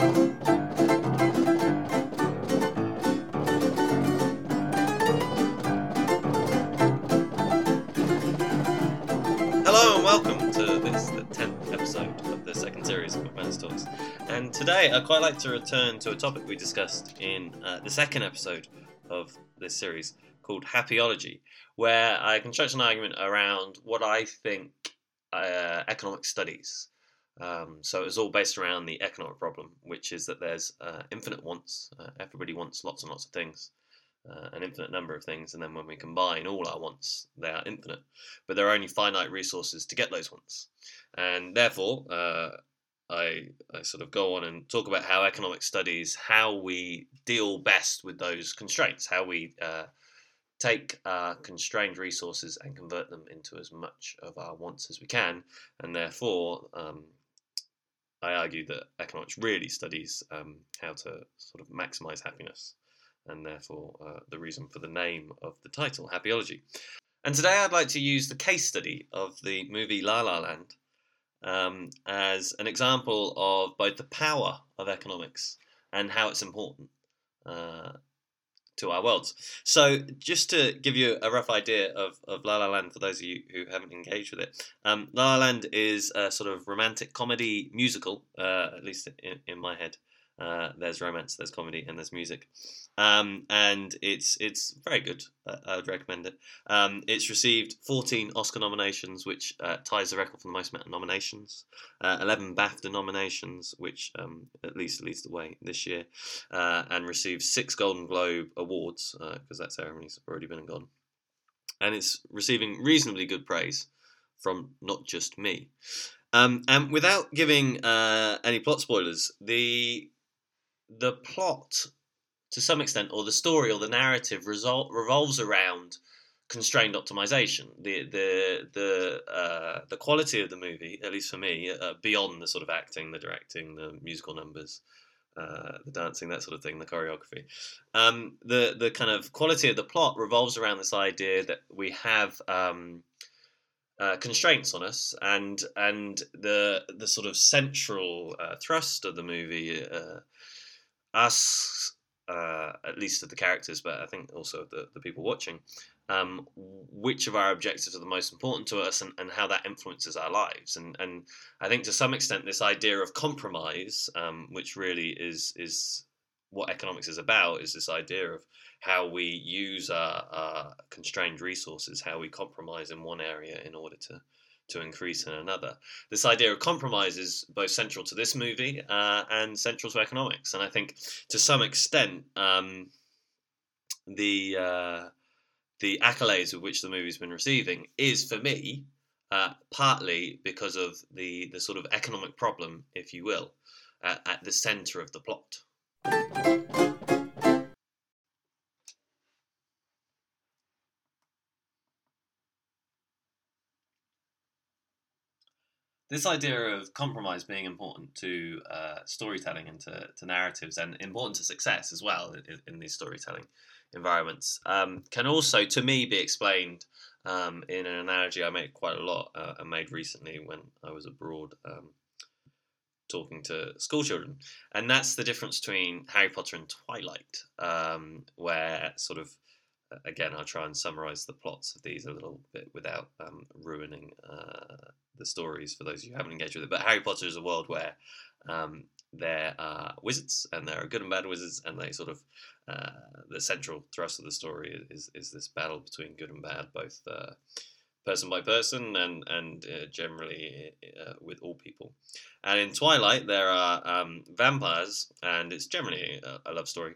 Hello and welcome to this, the 10th episode of the second series of McManus Talks. And today I'd quite like to return to a topic we discussed in uh, the second episode of this series called Happyology, where I construct an argument around what I think uh, economic studies. Um, so it was all based around the economic problem, which is that there's uh, infinite wants. Uh, everybody wants lots and lots of things uh, an infinite number of things, and then when we combine all our wants, they are infinite. But there are only finite resources to get those wants, and therefore, uh, I, I sort of go on and talk about how economic studies, how we deal best with those constraints, how we uh, take uh, constrained resources and convert them into as much of our wants as we can, and therefore. Um, I argue that economics really studies um, how to sort of maximize happiness and therefore uh, the reason for the name of the title, Happyology. And today I'd like to use the case study of the movie La La Land um, as an example of both the power of economics and how it's important uh, to our worlds. So, just to give you a rough idea of, of La La Land for those of you who haven't engaged with it, um, La La Land is a sort of romantic comedy musical, uh, at least in, in my head. Uh, there's romance, there's comedy, and there's music, um, and it's it's very good. Uh, I would recommend it. Um, it's received 14 Oscar nominations, which uh, ties the record for the most amount of nominations. Uh, 11 BAFTA nominations, which um, at least leads the way this year, uh, and received six Golden Globe awards because that ceremony's already been and gone, and it's receiving reasonably good praise from not just me. Um, and without giving any plot spoilers, the the plot, to some extent, or the story or the narrative, resol- revolves around constrained optimization. The the the uh, the quality of the movie, at least for me, uh, beyond the sort of acting, the directing, the musical numbers. Uh, the dancing, that sort of thing, the choreography. Um, the the kind of quality of the plot revolves around this idea that we have um, uh, constraints on us, and and the the sort of central uh, thrust of the movie uh, us, uh, at least of the characters, but I think also the, the people watching, um, which of our objectives are the most important to us and, and how that influences our lives. And, and I think to some extent, this idea of compromise, um, which really is, is what economics is about, is this idea of how we use our, our constrained resources, how we compromise in one area in order to to increase in another. This idea of compromise is both central to this movie uh, and central to economics, and I think to some extent um, the uh, the accolades of which the movie's been receiving is for me uh, partly because of the the sort of economic problem, if you will, at the centre of the plot. This idea of compromise being important to uh, storytelling and to, to, narratives and important to success as well in, in these storytelling environments um, can also, to me, be explained um, in an analogy I made quite a lot uh, and made recently when I was abroad um, talking to school children. And that's the difference between Harry Potter and Twilight, um, where sort of again, I'll try and summarize the plots of these a little bit without um, ruining uh, the stories for those who haven't engaged with it. But Harry Potter is a world where um, there are wizards, and there are good and bad wizards, and they sort of uh, the central thrust of the story is is this battle between good and bad, both uh, person by person and and uh, generally uh, with all people. And in Twilight, there are um, vampires, and it's generally a, a love story.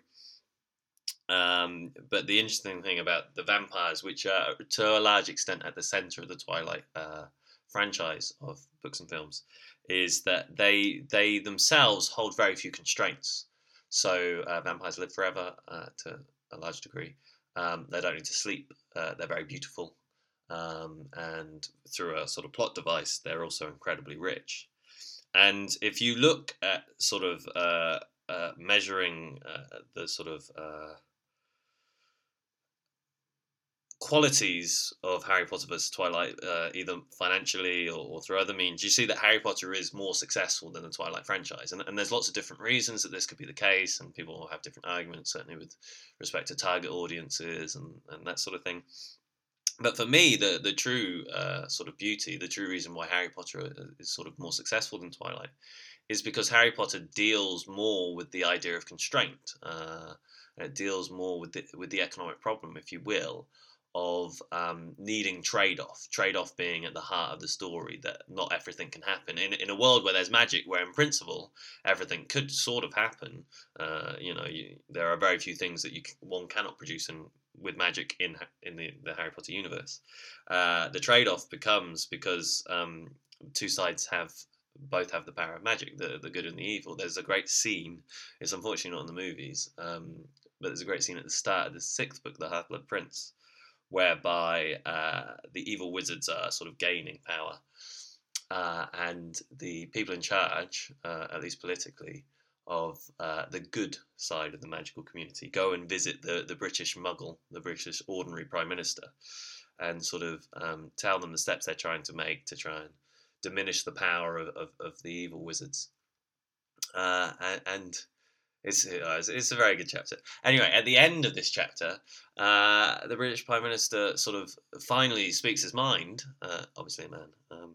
Um, but the interesting thing about the vampires, which are to a large extent at the center of the Twilight uh, franchise of books and films, is that they they themselves hold very few constraints. So uh, vampires live forever uh, to a large degree. Um, they don't need to sleep. Uh, they're very beautiful, um, and through a sort of plot device, they're also incredibly rich. And if you look at sort of uh, uh, measuring the sort of qualities of Harry Potter versus Twilight, uh, either financially or, or, through other means, you see that Harry Potter is more successful than the Twilight franchise. And, and, there's lots of different reasons that this could be the case, and people have different arguments, certainly with respect to target audiences and, and that sort of thing. But for me, the, the true uh, sort of beauty, the true reason why Harry Potter is sort of more successful than Twilight is because Harry Potter deals more with the idea of constraint. Uh, it deals more with the, with the economic problem, if you will, of um, needing trade off, trade off being at the heart of the story, that not everything can happen. In, in a world where there's magic, where in principle everything could sort of happen, uh, you know, you, there are very few things that you one cannot produce in, with magic in in the, the Harry Potter universe. Uh, the trade off becomes because um, two sides have both have the power of magic, the the good and the evil. There's a great scene. It's unfortunately not in the movies, um, but there's a great scene at the start of the sixth book, The Half Blood Prince, whereby uh, the evil wizards are sort of gaining power. Uh, and the people in charge, uh, at least politically, of uh, the good side of the magical community go and visit the, the British muggle, the British ordinary prime minister, and sort of um, tell them the steps they're trying to make to try and diminish the power of, of, of the evil wizards. Uh, and, and it's, it's a very good chapter. Anyway, at the end of this chapter, uh, the British Prime Minister sort of finally speaks his mind. Uh, obviously, a man um,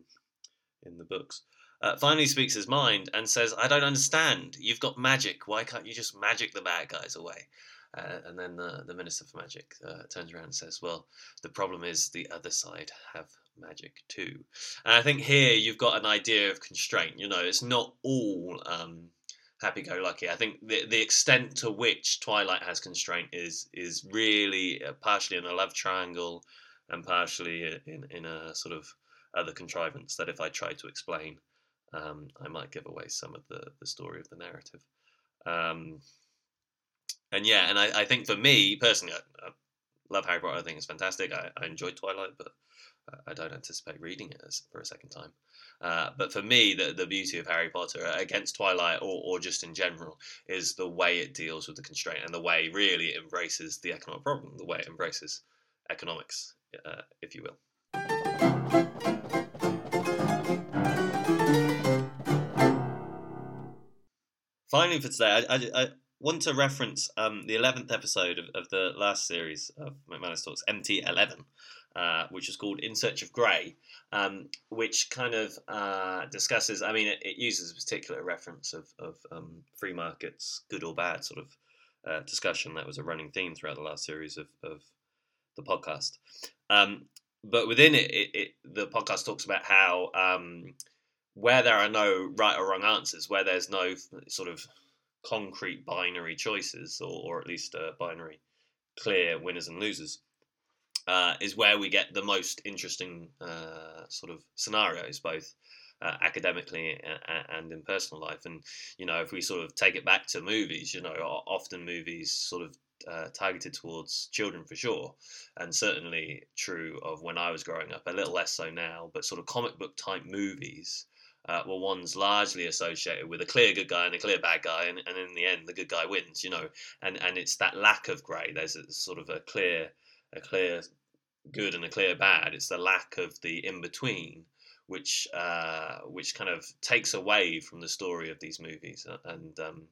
in the books. Uh, finally speaks his mind and says, "I don't understand. You've got magic. Why can't you just magic the bad guys away?" Uh, and then the, the Minister for Magic uh, turns around and says, "Well, the problem is the other side have magic too." And I think here you've got an idea of constraint. You know, it's not all. Um, happy-go-lucky. I think the the extent to which Twilight has constraint is is really uh, partially in a love triangle, and partially in in a sort of other contrivance that if I try to explain, um, I might give away some of the the story of the narrative. Um, and yeah, and I, I think for me personally, I, I love Harry Potter. I think it's fantastic. I, I enjoyed Twilight, but I don't anticipate reading it for a second time. Uh, but for me, the, the beauty of Harry Potter uh, against Twilight or, or just in general is the way it deals with the constraint and the way really it embraces the economic problem, the way it embraces economics, uh, if you will. Finally, for today, I, I, I want to reference um, the 11th episode of, of the last series of McManus Talks, MT11. Uh, which is called In Search of Grey, um, which kind of uh, discusses. I mean, it, it, uses a particular reference of, of um, free markets, good or bad, sort of uh, discussion that was a running theme throughout the last series of, of the podcast. Um, but within it, it, it, the podcast talks about how um, where there are no right or wrong answers, where there's no sort of concrete binary choices, or, or at least a binary clear winners and losers uh, is where we get the most interesting uh, sort of scenarios, both uh, academically and in personal life. And you know, if we sort of take it back to movies, you know, often movies sort of uh, targeted towards children for sure, and certainly true of when I was growing up. A little less so now, but sort of comic book type movies. Uh, were ones largely associated with a clear good guy and a clear bad guy, and, and in the end, the good guy wins. You know, and and it's that lack of grey. There's a, sort of a clear a clear good and a clear bad. It's the lack of the in between, which uh, which kind of takes away from the story of these movies. Uh, and um,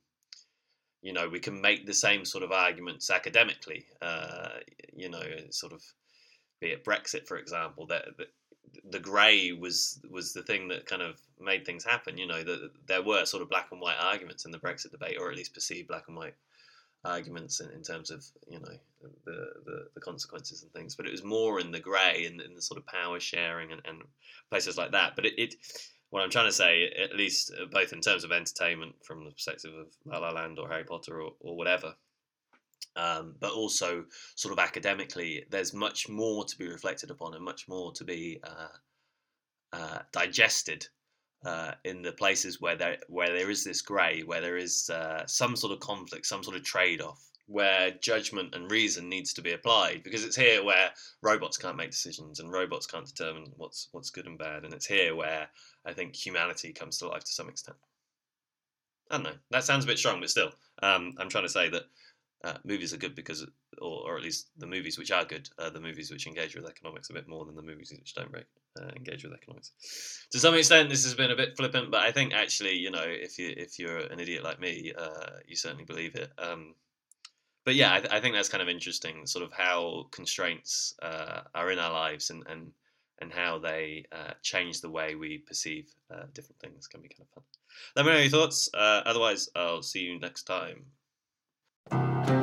you know, we can make the same sort of arguments academically. Uh, you know, sort of be it Brexit, for example, that, that the grey was was the thing that kind of made things happen. You know, that there were sort of black and white arguments in the Brexit debate, or at least perceived black and white arguments in, in terms of you know the, the, the consequences and things, but it was more in the grey and in the sort of power sharing and, and places like that. But it, it, what I'm trying to say, at least uh, both in terms of entertainment from the perspective of La La Land or Harry Potter or, or whatever, um, but also sort of academically, there's much more to be reflected upon and much more to be uh, uh, digested uh, in the places where there where there is this grey, where there is uh, some sort of conflict, some sort of trade off, where judgment and reason needs to be applied. Because it's here where robots can't make decisions and robots can't determine what's what's good and bad, and it's here where I think humanity comes to life to some extent. I don't know. That sounds a bit strong, but still, um, I'm trying to say that uh, movies are good because, or, or at least the movies which are good, are the movies which engage with economics a bit more than the movies which don't uh, engage with economics. To some extent, this has been a bit flippant, but I think actually, you know, if you if you're an idiot like me, uh, you certainly believe it. Um, but yeah, I, th- I, think that's kind of interesting, sort of how constraints uh, are in our lives and and and how they uh, change the way we perceive uh, different things can be kind of fun. Let me know your thoughts. Otherwise, I'll see you next time Thank you.